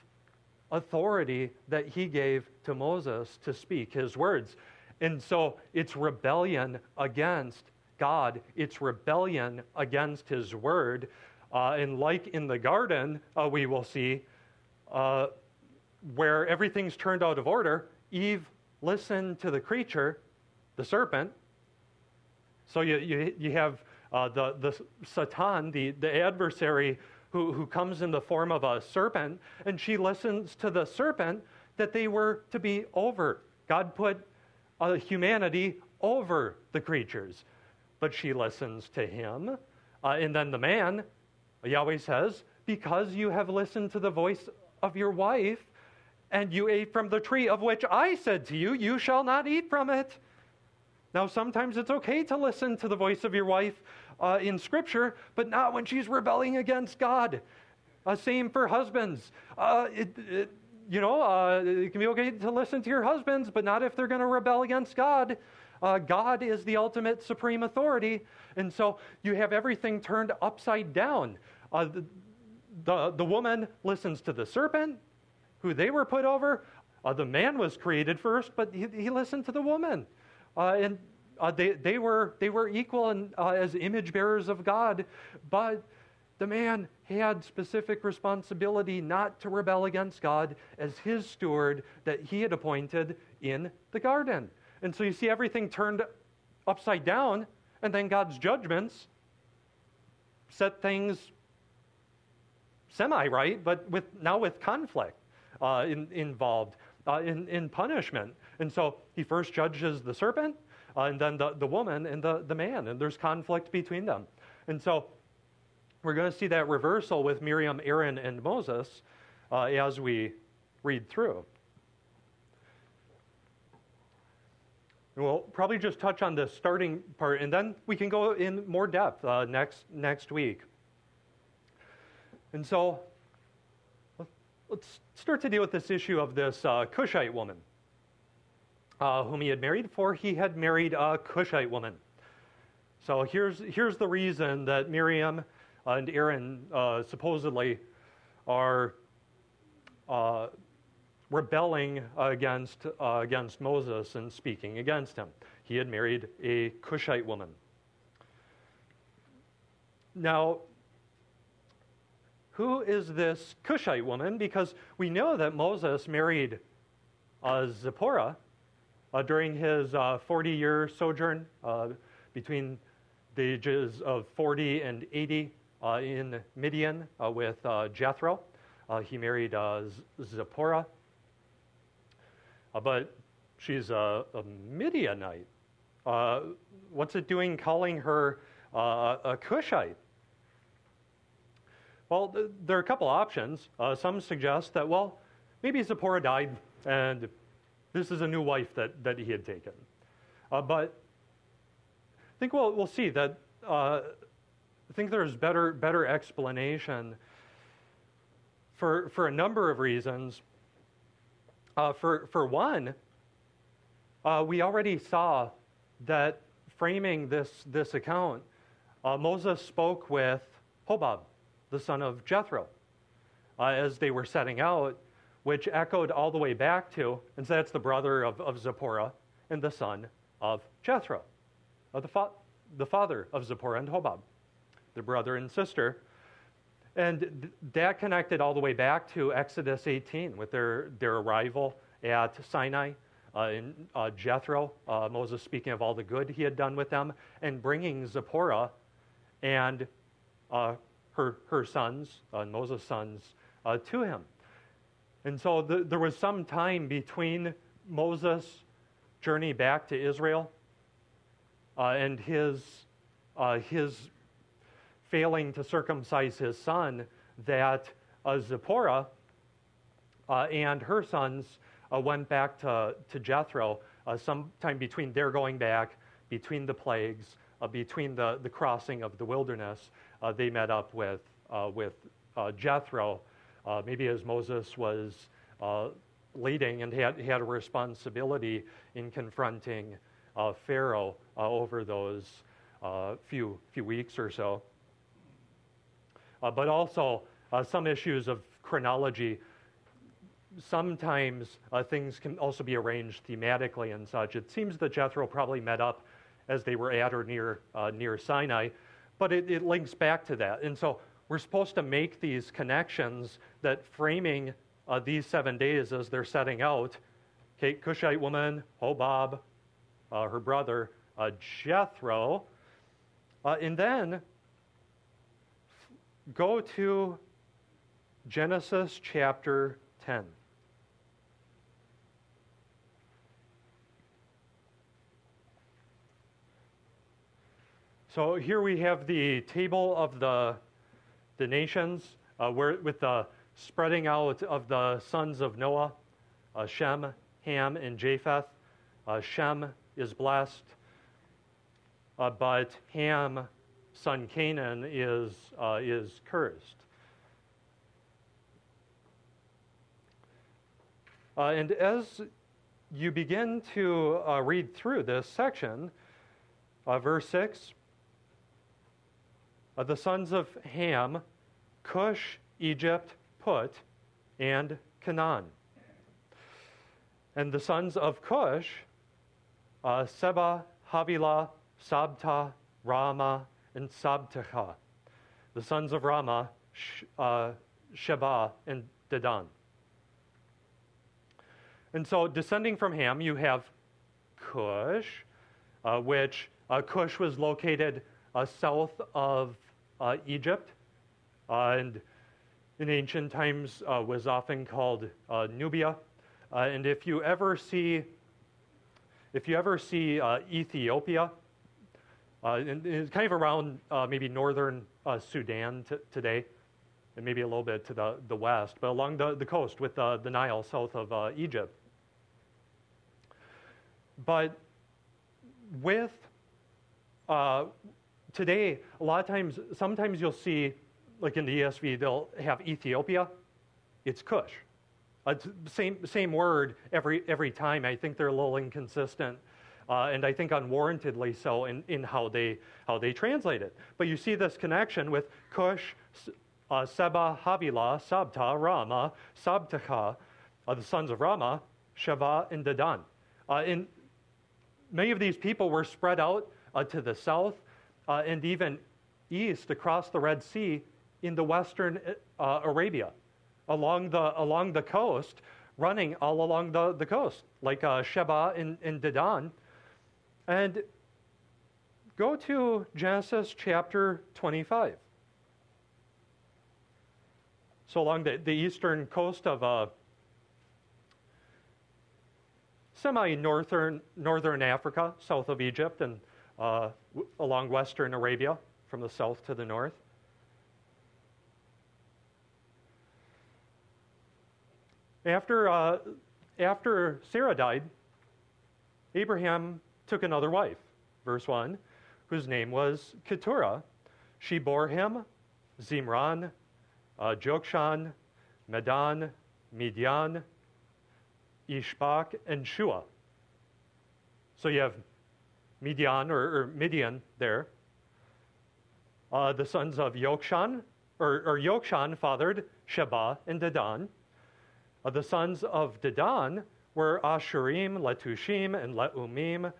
authority that he gave to Moses to speak his words. And so it's rebellion against God, it's rebellion against his word. Uh, and like in the garden, uh, we will see uh, where everything's turned out of order, Eve listened to the creature, the serpent, So you, you, you have uh, the, the Satan, the, the adversary, who, who comes in the form of a serpent, and she listens to the serpent that they were to be over. God put uh, humanity over the creatures, but she listens to him. Uh, and then the man, Yahweh says, Because you have listened to the voice of your wife, and you ate from the tree of which I said to you, You shall not eat from it. Now, sometimes it's okay to listen to the voice of your wife uh, in Scripture, but not when she's rebelling against God. Uh, same for husbands. Uh, it, it, you know, uh, it can be okay to listen to your husbands, but not if they're going to rebel against God. Uh, God is the ultimate supreme authority. And so you have everything turned upside down. Uh, the, the, the, woman listens to the serpent, who they were put over. the man was created first, but he, he listened to the woman. Uh, and uh, they, they, were, they were equal uh, as image bearers of God, but the man had specific responsibility not to rebel against God as his steward that he had appointed in the garden. And so you see everything turned upside down, and then God's judgments set things semi right, but with, now with conflict uh, in, involved uh, in, in punishment. And so he first judges the serpent, uh, and then the, the woman and the, the man, and there's conflict between them. And so we're going to see that reversal with Miriam, Aaron, and Moses uh, as we read through. And we'll probably just touch on the starting part, and then we can go in more depth uh, next, next week. And so let's start to deal with this issue of this uh, Cushite woman uh, whom he had married, for he had married a Cushite woman. So here's, here's the reason that Miriam and Aaron uh, supposedly are uh, rebelling against, uh, against Moses and speaking against him. He had married a Cushite woman. Now, who is this Cushite woman? Because we know that Moses married uh, Zipporah uh, during his 40 uh, year sojourn between the ages of 40 and 80 uh, Uh, in Midian uh, with uh, Jethro. he married Zipporah. but she's a, a Midianite. what's it doing calling her a Cushite? Well, th- there are a couple options. Uh, some suggest that, well, maybe Zipporah died and this is a new wife that, that he had taken. Uh, but I think we'll, we'll see that uh, I think there's better, better explanation for, for a number of reasons. Uh, for, for one, uh, we already saw that framing this, this account, uh, Moses spoke with Hobab, the son of Jethro, uh, as they were setting out which echoed all the way back to, and so that's the brother of, of Zipporah and the son of Jethro, of the, fa- the father of Zipporah and Hobab, the brother and sister. And th- that connected all the way back to Exodus 18 with their, their arrival at Sinai. Uh, in uh, Jethro, uh, Moses speaking of all the good he had done with them, and bringing Zipporah and uh, her, her sons, uh, Moses' sons, uh, to him. And so the, there was some time between Moses' journey back to Israel and his, his failing to circumcise his son that uh, Zipporah uh, and her sons uh, went back to, to Jethro uh, sometime between their going back, between the plagues, between the, the crossing of the wilderness. they met up with, with Jethro uh, maybe as Moses was uh, leading and had, had a responsibility in confronting uh, Pharaoh uh, over those uh, few, few weeks or so. Uh, but also some issues of chronology. Sometimes things can also be arranged thematically and such. It seems that Jethro probably met up as they were at or near, near Sinai, but it, it links back to that. And so we're supposed to make these connections that framing uh, these seven days as they're setting out, Kate Cushite woman, Hobab, uh, her brother, uh, Jethro, Uh, and then go to Genesis chapter 10. So here we have the table of the, the nations uh, where, with the spreading out of the sons of Noah uh, Shem, Ham, and Japheth. Uh, Shem is blessed, uh, but Ham, son Canaan, is, uh, is cursed. Uh, and as you begin to uh, read through this section, verse 6 the sons of Ham, Cush, Egypt, Put, and Canaan. And the sons of Cush, uh, Seba, Havilah, Sabta, Rama, and Sabtecha. The sons of Rama, uh, Sheba, and Dedan. And so, descending from Ham, you have Cush, uh, which uh, Cush was located uh, south of uh, Egypt, uh, and in ancient times was often called Nubia. and if you ever see, if you ever see Ethiopia, and it's kind of around maybe northern Sudan t- today, and maybe a little bit to the, the west, but along the, the coast with the, the Nile south of uh, Egypt. But with uh, today, a lot of times, sometimes you'll see, like in the ESV, they'll have Ethiopia. It's Cush. It's same same word every every time. I think they're a little inconsistent, uh, and I think unwarrantedly so in, in how they how they translate it. But you see this connection with Cush, uh, Seba, Havilah, Sabta, Rama, Sabtecha, uh, the sons of Rama, Sheva, and Dedan. Uh, and many of these people were spread out uh, to the south uh, and even east across the Red Sea in the western uh, Arabia, along the, along the coast, running all along the, the coast, like uh, Sheba and, and Dedan. And go to Genesis chapter 25. So along the, the eastern coast of uh, semi northern northern Africa, south of Egypt, and uh, w- along western Arabia from the south to the north. After, uh, after Sarah died, Abraham took another wife, verse 1, whose name was Keturah. She bore him Zimran, uh, Jokshan, Medan, Midian, Ishbak, and Shua. So you have Midian or, or Midian there. Uh, the sons of Yokshan, or, or Yokshan fathered Sheba and Dedan. Uh, the sons of Dedan were Ashurim, Letushim, and Leumim.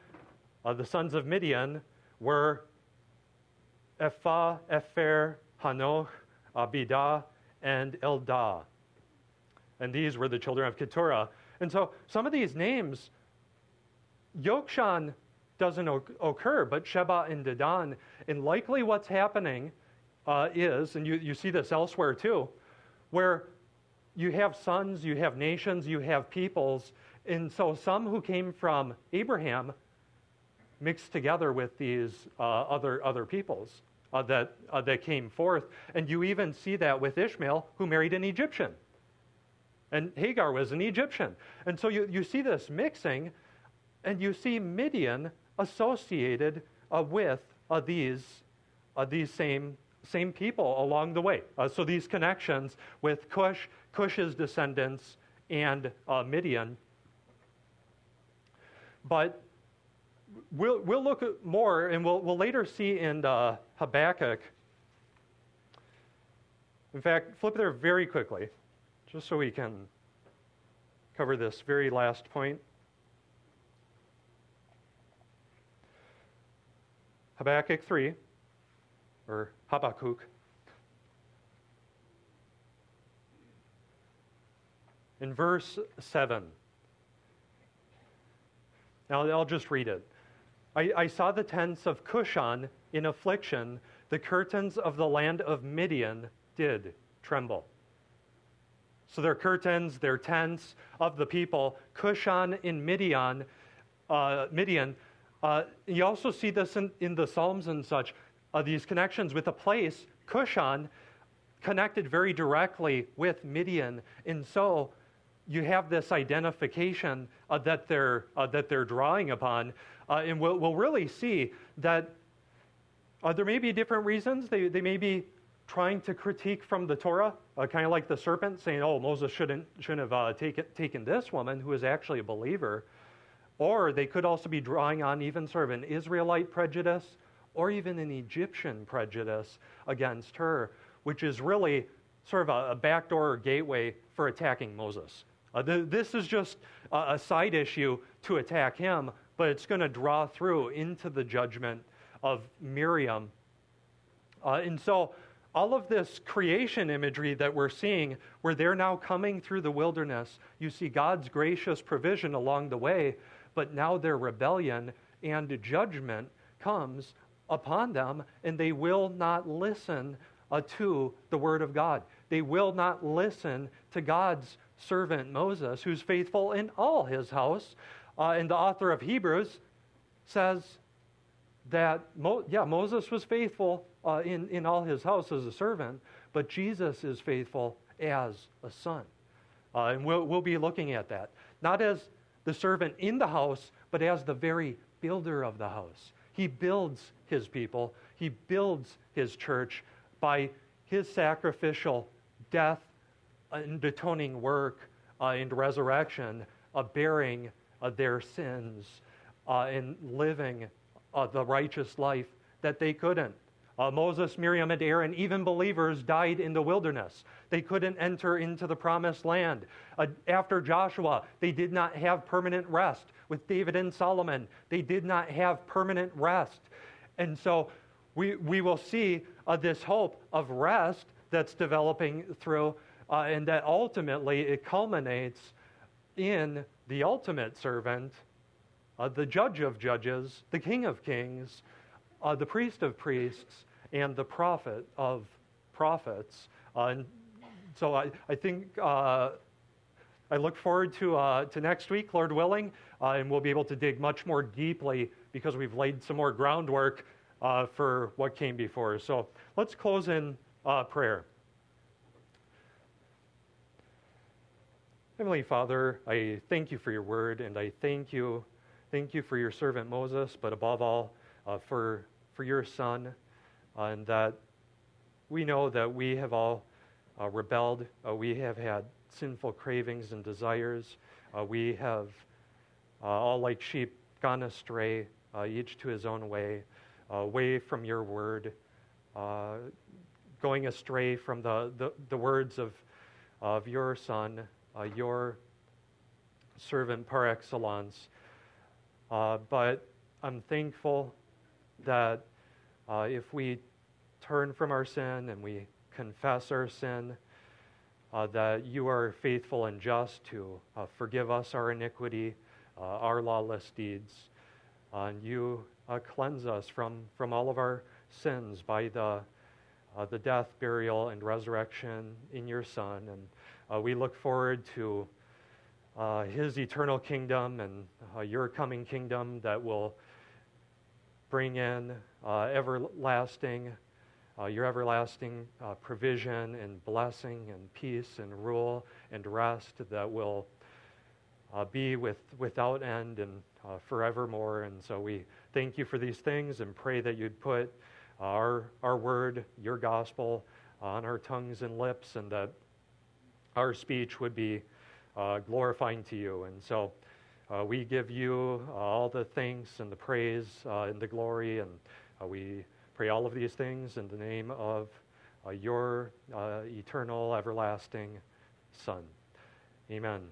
Uh, the sons of Midian were Ephah, Epher, Hanoch, Abidah, and Eldah. And these were the children of Keturah. And so some of these names, Yokshan doesn't occur, but Sheba and Dedan. And likely what's happening uh, is, and you, you see this elsewhere too, where you have sons, you have nations, you have peoples. And so some who came from Abraham mixed together with these uh, other, other peoples uh, that, uh, that came forth. And you even see that with Ishmael, who married an Egyptian. And Hagar was an Egyptian. And so you, you see this mixing, and you see Midian associated uh, with uh, these, uh, these same, same people along the way. So these connections with Cush, Cush's descendants, and Midian. But we'll, we'll look at more, and we'll, we'll later see in uh, Habakkuk. In fact, flip there very quickly, just so we can cover this very last point. Habakkuk 3, or Habakkuk. In verse 7. Now, I'll just read it. I, I saw the tents of Cushan in affliction, the curtains of the land of Midian did tremble. So their curtains, their tents of the people, Cushan in Midian, uh, Midian. Uh, you also see this in, in the Psalms and such, uh, these connections with a place, Cushan, connected very directly with Midian. And so you have this identification uh, that, they're, uh, that they're drawing upon. Uh, and we'll, we'll really see that there may be different reasons. They, they may be trying to critique from the Torah, uh, kind of like the serpent saying, oh, Moses shouldn't, shouldn't have uh, taken, taken this woman who is actually a believer. Or they could also be drawing on even sort of an Israelite prejudice or even an Egyptian prejudice against her, which is really sort of a, a backdoor or gateway for attacking Moses. Uh, th- this is just a, a side issue to attack him, but it's going to draw through into the judgment of Miriam. Uh, and so all of this creation imagery that we're seeing, where they're now coming through the wilderness, you see God's gracious provision along the way, but now their rebellion and judgment comes upon them, and they will not listen uh, to the word of God. They will not listen to God's servant Moses, who's faithful in all his house. Uh, and the author of Hebrews says that, Mo- yeah, Moses was faithful uh, in, in all his house as a servant, but Jesus is faithful as a son. Uh, and we'll, we'll be looking at that. Not as the servant in the house, but as the very builder of the house. He builds his people, he builds his church by his sacrificial death and atoning work uh, and resurrection, uh, bearing uh, their sins uh, living uh, the righteous life that they couldn't. Uh, Moses, Miriam, and Aaron, even believers, died in the wilderness. They couldn't enter into the promised land. Uh, after Joshua, they did not have permanent rest. With David and Solomon, they did not have permanent rest. And so we, we will see uh, this hope of rest that's developing through, and that ultimately it culminates in the ultimate servant, uh, the judge of judges, the king of kings, uh, the priest of priests, and the prophet of prophets. Uh, and so I, I think uh, I look forward to, uh, to next week, Lord willing, and we'll be able to dig much more deeply because we've laid some more groundwork for what came before. So let's close in prayer. Heavenly Father, I thank you for your word, and I thank you, thank you for your servant Moses, but above all, uh, for for your Son, and that we know that we have all uh, rebelled. Uh, we have had sinful cravings and desires. Uh, we have uh, all, like sheep, gone astray, each to his own way, away from your word, going astray from the, the, the, words of, of your Son, your servant par excellence. but I'm thankful that uh, if we turn from our sin and we confess our sin, uh, that you are faithful and just to uh, forgive us our iniquity, uh, our lawless deeds, uh, and you uh, cleanse us from, from all of our sins by the, the death, burial, and resurrection in your Son. And we look forward to his eternal kingdom and your coming kingdom that will bring in uh, everlasting, uh, your everlasting uh, provision and blessing and peace and rule and rest that will uh, be with, without end and uh, forevermore. And so we thank you for these things and pray that you'd put our, our word, your gospel, on our tongues and lips and that our speech would be uh, glorifying to you. And so uh, we give you uh, all the thanks and the praise uh, and the glory, and uh, we pray all of these things in the name of uh, your eternal, everlasting Son. Amen.